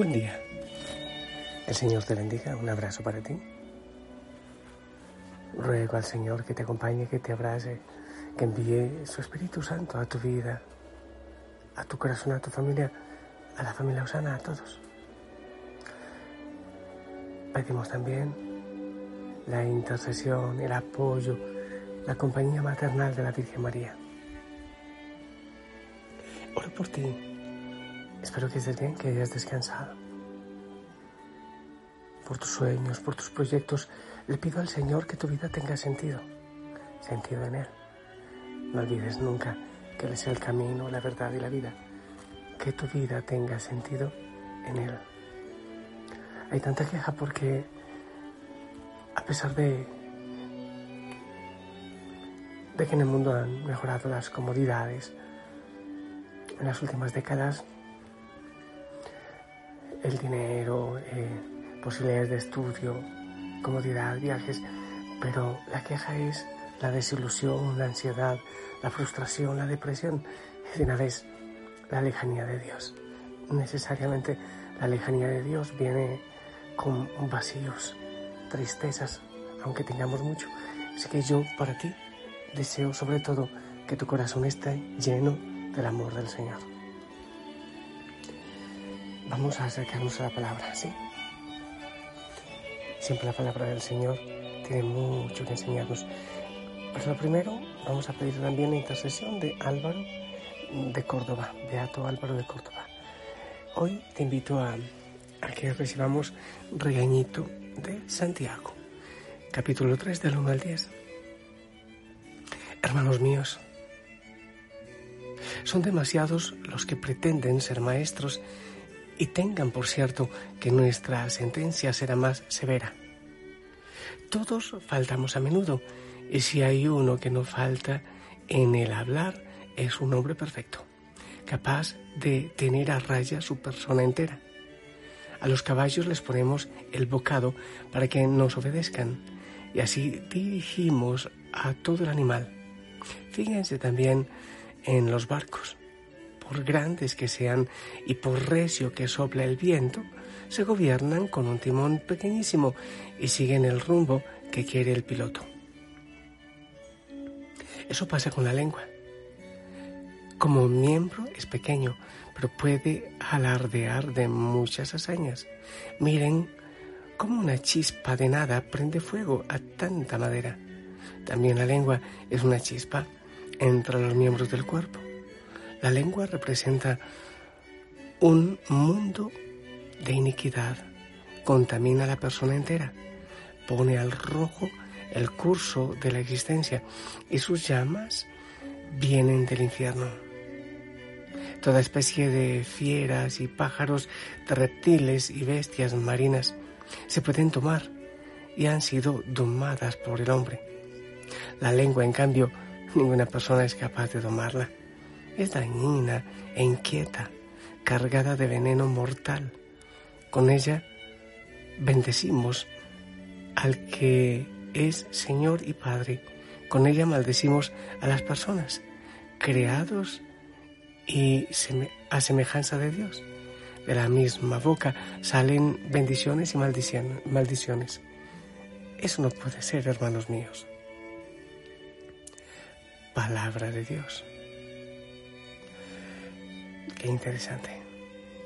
Buen día. El Señor te bendiga. Un abrazo para ti. Ruego al Señor que te acompañe, que te abrace, que envíe su Espíritu Santo a tu vida, a tu corazón, a tu familia, a la familia Osana, a todos. Pedimos también la intercesión, el apoyo, la compañía maternal de la Virgen María. Oro por ti Espero que estés bien, que hayas descansado. Por tus sueños, por tus proyectos, le pido al Señor que tu vida tenga sentido, sentido en Él. No olvides nunca que Él es el camino, la verdad y la vida. Que tu vida tenga sentido en Él. Hay tanta queja porque, a pesar de, de que en el mundo han mejorado las comodidades, en las últimas décadas el dinero, eh, posibilidades de estudio, comodidad, viajes, pero la queja es la desilusión, la ansiedad, la frustración, la depresión y de una vez la lejanía de Dios. Necesariamente la lejanía de Dios viene con vacíos, tristezas, aunque tengamos mucho. Así que yo para ti deseo sobre todo que tu corazón esté lleno del amor del Señor. Vamos a acercarnos a la palabra, ¿sí? Siempre la palabra del Señor tiene mucho que enseñarnos. Pero lo primero, vamos a pedir también la intercesión de Álvaro de Córdoba, Beato Álvaro de Córdoba. Hoy te invito a, a que recibamos regañito de Santiago, capítulo 3 del 1 al 10. Hermanos míos, son demasiados los que pretenden ser maestros y tengan por cierto que nuestra sentencia será más severa. Todos faltamos a menudo y si hay uno que no falta en el hablar es un hombre perfecto, capaz de tener a raya su persona entera. A los caballos les ponemos el bocado para que nos obedezcan y así dirigimos a todo el animal. Fíjense también en los barcos por grandes que sean y por recio que sopla el viento, se gobiernan con un timón pequeñísimo y siguen el rumbo que quiere el piloto. Eso pasa con la lengua. Como miembro es pequeño, pero puede alardear de muchas hazañas. Miren cómo una chispa de nada prende fuego a tanta madera. También la lengua es una chispa entre los miembros del cuerpo. La lengua representa un mundo de iniquidad, contamina a la persona entera, pone al rojo el curso de la existencia y sus llamas vienen del infierno. Toda especie de fieras y pájaros, de reptiles y bestias marinas se pueden tomar y han sido domadas por el hombre. La lengua, en cambio, ninguna persona es capaz de domarla es dañina e inquieta, cargada de veneno mortal. Con ella bendecimos al que es Señor y Padre. Con ella maldecimos a las personas, creados y a semejanza de Dios. De la misma boca salen bendiciones y maldiciones. Eso no puede ser, hermanos míos. Palabra de Dios. Qué interesante.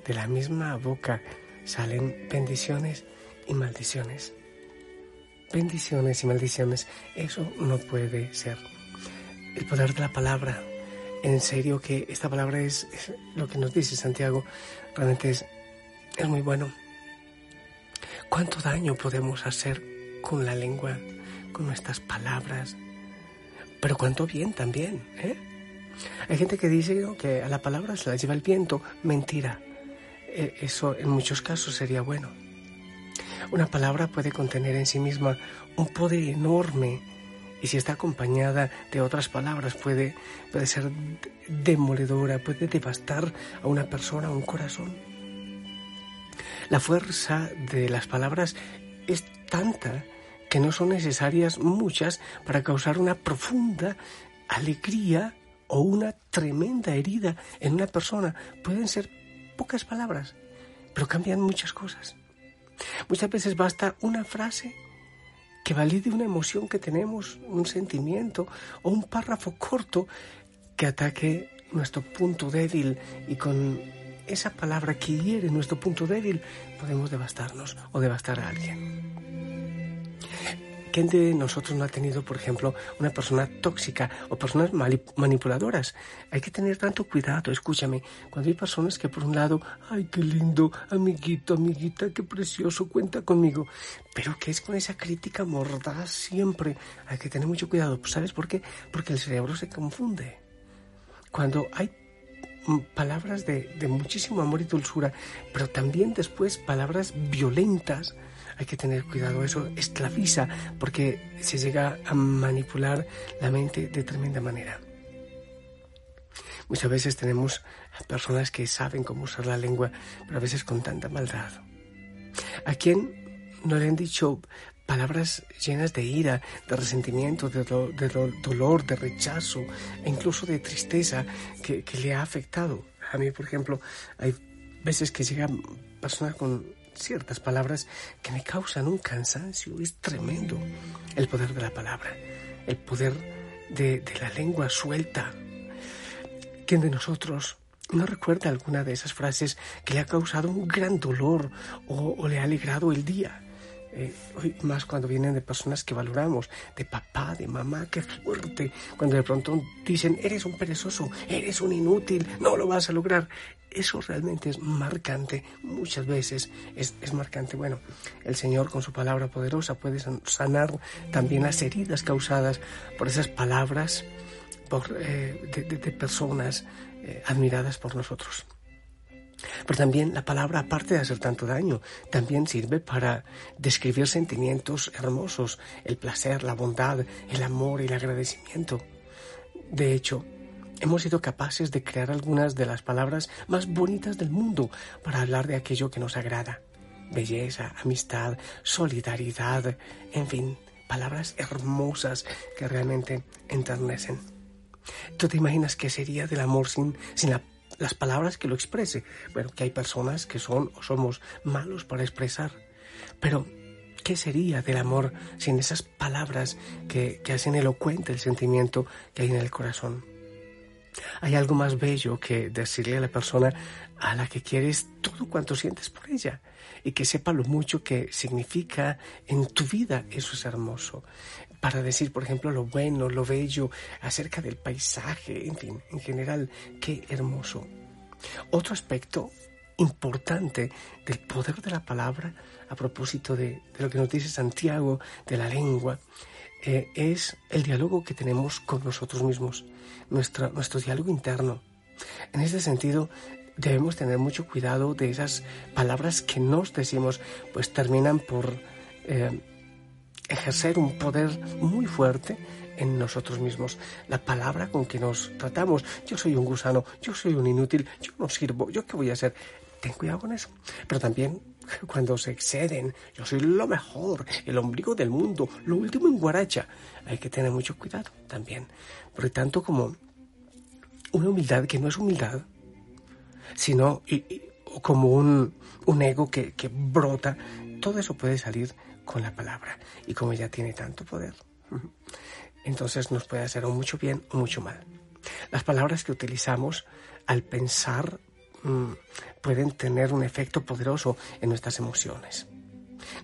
De la misma boca salen bendiciones y maldiciones. bendiciones y maldiciones. Eso no puede ser. El poder de la palabra. En serio que esta palabra es, lo que nos dice Santiago. Realmente es, es muy bueno. ¿Cuánto daño podemos hacer con la lengua, con nuestras palabras? Pero cuánto bien también, ¿eh? Hay gente que dice que a la palabra se la lleva el viento. Mentira. E, eso en muchos casos sería bueno. Una palabra puede contener en sí misma un poder enorme y si está acompañada de otras palabras puede, puede ser demoledora, puede devastar a una persona, a un corazón. La fuerza de las palabras es tanta que no son necesarias muchas para causar una profunda alegría o una tremenda herida en una persona. Pueden ser pocas palabras, pero cambian muchas cosas. Muchas veces basta una frase que valide una emoción que tenemos, un sentimiento o un párrafo corto que ataque nuestro punto débil y con esa palabra que hiere nuestro punto débil podemos devastarnos o devastar a alguien. ¿Quién de nosotros no ha tenido, por ejemplo, una persona tóxica o personas manipuladoras? Hay que tener tanto cuidado, escúchame, cuando hay personas que por un lado, ay, qué lindo, amiguito, amiguita, qué precioso, cuenta conmigo, pero que es con esa crítica mordaz siempre. Hay que tener mucho cuidado, ¿sabes por qué? Porque el cerebro se confunde. Cuando hay palabras de, de muchísimo amor y dulzura, pero también después palabras violentas, hay que tener cuidado, eso esclaviza porque se llega a manipular la mente de tremenda manera. Muchas veces tenemos personas que saben cómo usar la lengua, pero a veces con tanta maldad. ¿A quién no le han dicho palabras llenas de ira, de resentimiento, de, dolor, de rechazo e incluso de tristeza que, que le ha afectado? A mí, por ejemplo, hay veces que llegan personas con ciertas palabras que me causan un cansancio. Es tremendo el poder de la palabra, el poder de, la lengua suelta. ¿Quién de nosotros no recuerda alguna de esas frases que le ha causado un gran dolor o le ha alegrado el día? Eh, más cuando vienen de personas que valoramos, de papá, de mamá, qué fuerte, cuando de pronto dicen, eres un perezoso, eres un inútil, no lo vas a lograr. Eso realmente es marcante, muchas veces es, es marcante. Bueno, el Señor con su palabra poderosa puede sanar también las heridas causadas por esas palabras por, eh, de, personas eh, admiradas por nosotros. Pero también la palabra, aparte de hacer tanto daño, también sirve para describir sentimientos hermosos, el placer, la bondad, el amor y el agradecimiento. De hecho, hemos sido capaces de crear algunas de las palabras más bonitas del mundo para hablar de aquello que nos agrada. Belleza, amistad, solidaridad, en fin, palabras hermosas que realmente enternecen. ¿Tú te imaginas qué sería del amor sin, sin la las palabras que lo exprese. Bueno, que hay personas que son o somos malos para expresar. Pero, ¿qué sería del amor sin esas palabras que, que hacen elocuente el sentimiento que hay en el corazón? Hay algo más bello que decirle a la persona a la que quieres todo cuanto sientes por ella y que sepa lo mucho que significa en tu vida. Eso es hermoso para decir, por ejemplo, lo bueno, lo bello, acerca del paisaje, en fin, en general, qué hermoso. Otro aspecto importante del poder de la palabra, a propósito de, lo que nos dice Santiago de la lengua, eh, es el diálogo que tenemos con nosotros mismos, nuestro, nuestro diálogo interno. En este sentido, debemos tener mucho cuidado de esas palabras que nos decimos, pues terminan por eh, ejercer un poder muy fuerte en nosotros mismos. La palabra con que nos tratamos, yo soy un gusano, yo soy un inútil, yo no sirvo, yo qué voy a hacer. Ten cuidado con eso. Pero también cuando se exceden, yo soy lo mejor, el ombligo del mundo, lo último en guaracha, hay que tener mucho cuidado también. Porque tanto como una humildad que no es humildad, sino como un, un ego que, que brota, todo eso puede salir con la palabra. Y como ella tiene tanto poder, entonces nos puede hacer o mucho bien o mucho mal. Las palabras que utilizamos al pensar mm, pueden tener un efecto poderoso en nuestras emociones,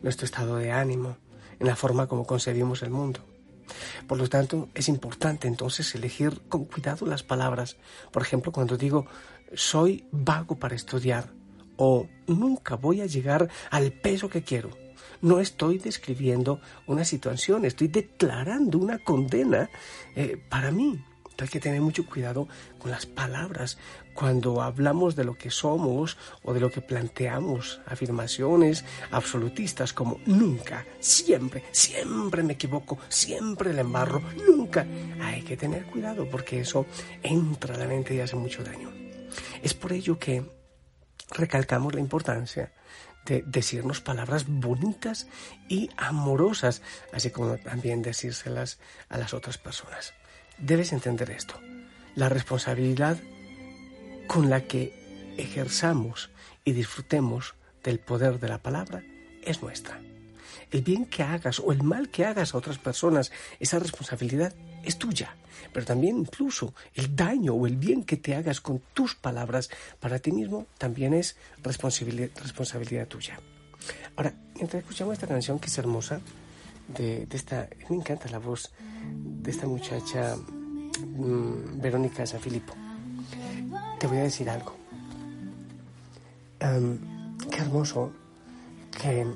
nuestro estado de ánimo, en la forma como concebimos el mundo. Por lo tanto, es importante entonces elegir con cuidado las palabras. Por ejemplo, cuando digo soy vago para estudiar o nunca voy a llegar al peso que quiero. No estoy describiendo una situación, estoy declarando una condena eh, para mí hay que tener mucho cuidado con las palabras cuando hablamos de lo que somos o de lo que planteamos, afirmaciones absolutistas como nunca, siempre, siempre me equivoco, siempre le embarro, nunca. Hay que tener cuidado porque eso entra a la mente y hace mucho daño. Es por ello que recalcamos la importancia de decirnos palabras bonitas y amorosas, así como también decírselas a las otras personas. Debes entender esto. La responsabilidad con la que ejerzamos y disfrutemos del poder de la palabra es nuestra. El bien que hagas o el mal que hagas a otras personas, esa responsabilidad es tuya. Pero también incluso el daño o el bien que te hagas con tus palabras para ti mismo también es responsabilidad, responsabilidad tuya. Ahora, mientras escuchamos esta canción que es hermosa, de, esta, me encanta la voz de esta muchacha mm, Verónica San Filipo. Te voy a decir algo. Em, qué hermoso que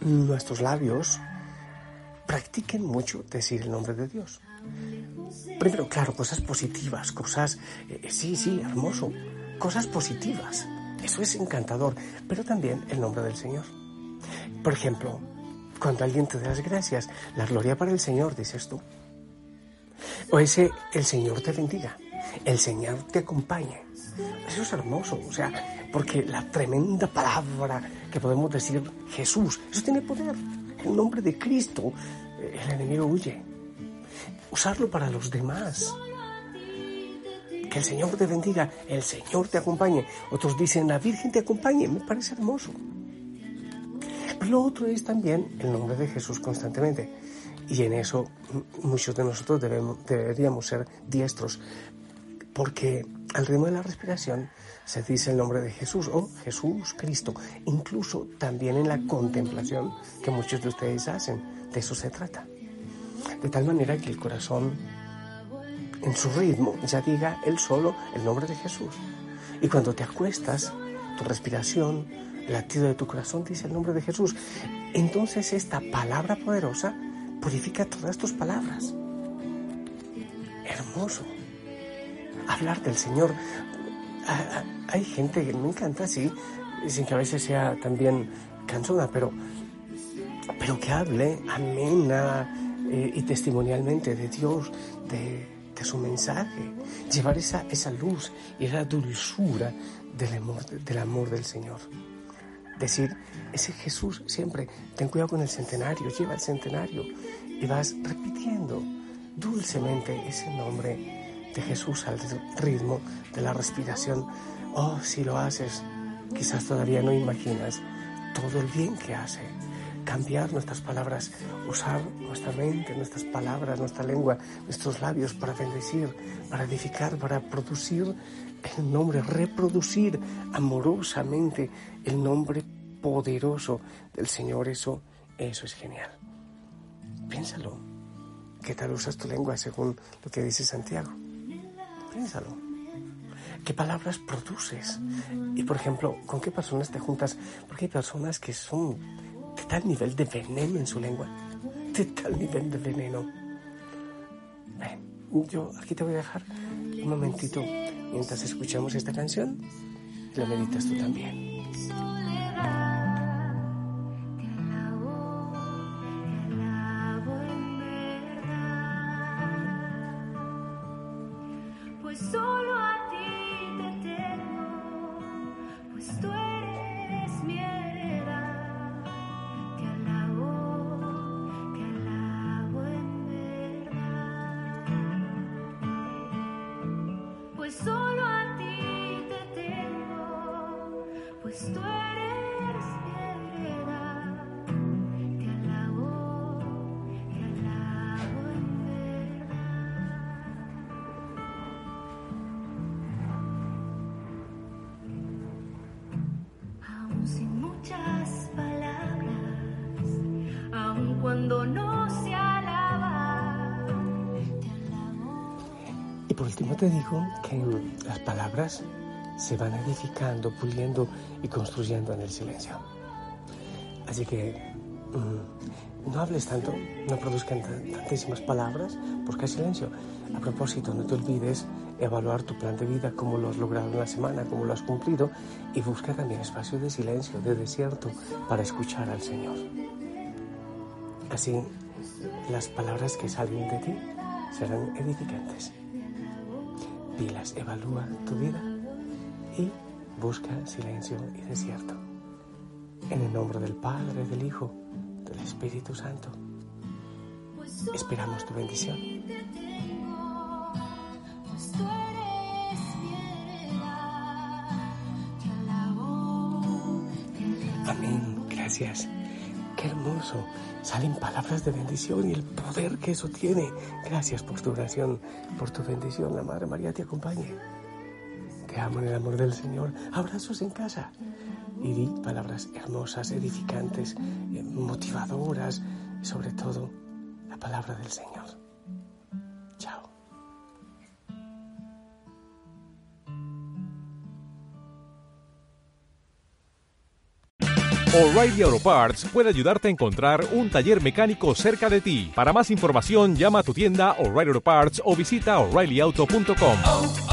nuestros labios practiquen mucho decir el nombre de Dios. Primero, claro, cosas positivas, cosas, eh, sí, sí, hermoso, cosas positivas. Eso es encantador, pero también el nombre del Señor. Por ejemplo, cuando alguien te da las gracias, la gloria para el Señor, dices tú. O ese, el Señor te bendiga, el Señor te acompañe. Eso es hermoso, o sea, porque la tremenda palabra que podemos decir Jesús, eso tiene poder. En nombre de Cristo, el enemigo huye. Usarlo para los demás. Que el Señor te bendiga, el Señor te acompañe. Otros dicen, la Virgen te acompañe. Me parece hermoso. Lo otro es también el nombre de Jesús constantemente. Y en eso muchos de nosotros deberíamos ser diestros, porque al ritmo de la respiración se dice el nombre de Jesús o Jesús Cristo, incluso también en la contemplación que muchos de ustedes hacen. De eso se trata. De tal manera que el corazón, en su ritmo, ya diga él solo el nombre de Jesús. Y cuando te acuestas, tu respiración, latido de tu corazón dice el nombre de Jesús. Entonces esta palabra poderosa purifica todas tus palabras. Hermoso. Hablar del Señor. Hay gente que me encanta así, sin que a veces sea también cansona, pero, pero que hable amena eh, y testimonialmente de Dios, de, de, su mensaje. Llevar esa, esa luz y esa dulzura del amor, del amor del Señor decir, ese Jesús siempre, ten cuidado con el centenario, lleva el centenario y vas repitiendo dulcemente ese nombre de Jesús al ritmo de la respiración. Oh, si lo haces, quizás todavía no imaginas todo el bien que hace. Cambiar nuestras palabras, usar nuestra mente, nuestras palabras, nuestra lengua, nuestros labios para bendecir, para edificar, para producir el nombre, reproducir amorosamente el nombre poderoso del Señor, eso, eso es genial. Piénsalo. ¿Qué tal usas tu lengua según lo que dice Santiago? Piénsalo. ¿Qué palabras produces? Y por ejemplo, ¿con qué personas te juntas? Porque hay personas que son de tal nivel de veneno en su lengua. De tal nivel de veneno. yo aquí te voy a dejar un momentito mientras escuchamos esta canción. Lo meditas tú también. Pues te. Aún sin muchas palabras, cuando no se alaba. Y por último te digo que las palabras se van edificando, puliendo y construyendo en el silencio. Así que mm, no hables tanto, no produzcan tantísimas palabras, busca silencio. A propósito, no te olvides evaluar tu plan de vida, cómo lo has logrado en la semana, cómo lo has cumplido y busca también espacio de silencio, de desierto, para escuchar al Señor. Así, las palabras que salen de ti serán edificantes. Pilas, evalúa tu vida y busca silencio y desierto. En el nombre del Padre, del Hijo, del Espíritu Santo. Esperamos tu bendición. Amén. Gracias. Qué hermoso. Salen palabras de bendición y el poder que eso tiene. Gracias por tu oración, por tu bendición. La Madre María te acompañe. Te amo en el amor del Señor. Abrazos en casa. Y di palabras hermosas, edificantes, eh, motivadoras y sobre todo la palabra del Señor. Chao. O'Reilly Auto Parts puede ayudarte a encontrar un taller mecánico cerca de ti. Para más información, llama a tu tienda O'Reilly Auto Parts o visita oreillyauto.com.